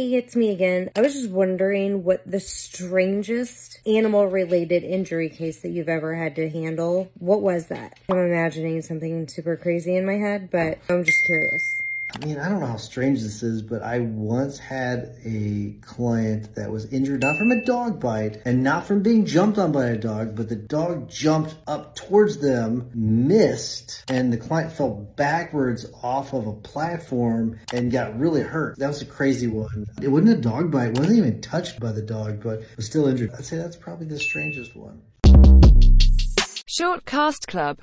Hey, it's me again. I was just wondering what the strangest animal related injury case that you've ever had to handle. What was that? I'm imagining something super crazy in my head, but I'm just curious. I mean, I don't know how strange this is, but I once had a client that was injured not from a dog bite and not from being jumped on by a dog, but the dog jumped up towards them, missed, and the client fell backwards off of a platform and got really hurt. That was a crazy one. It wasn't a dog bite, wasn't even touched by the dog, but was still injured. I'd say that's probably the strangest one. Short Cast Club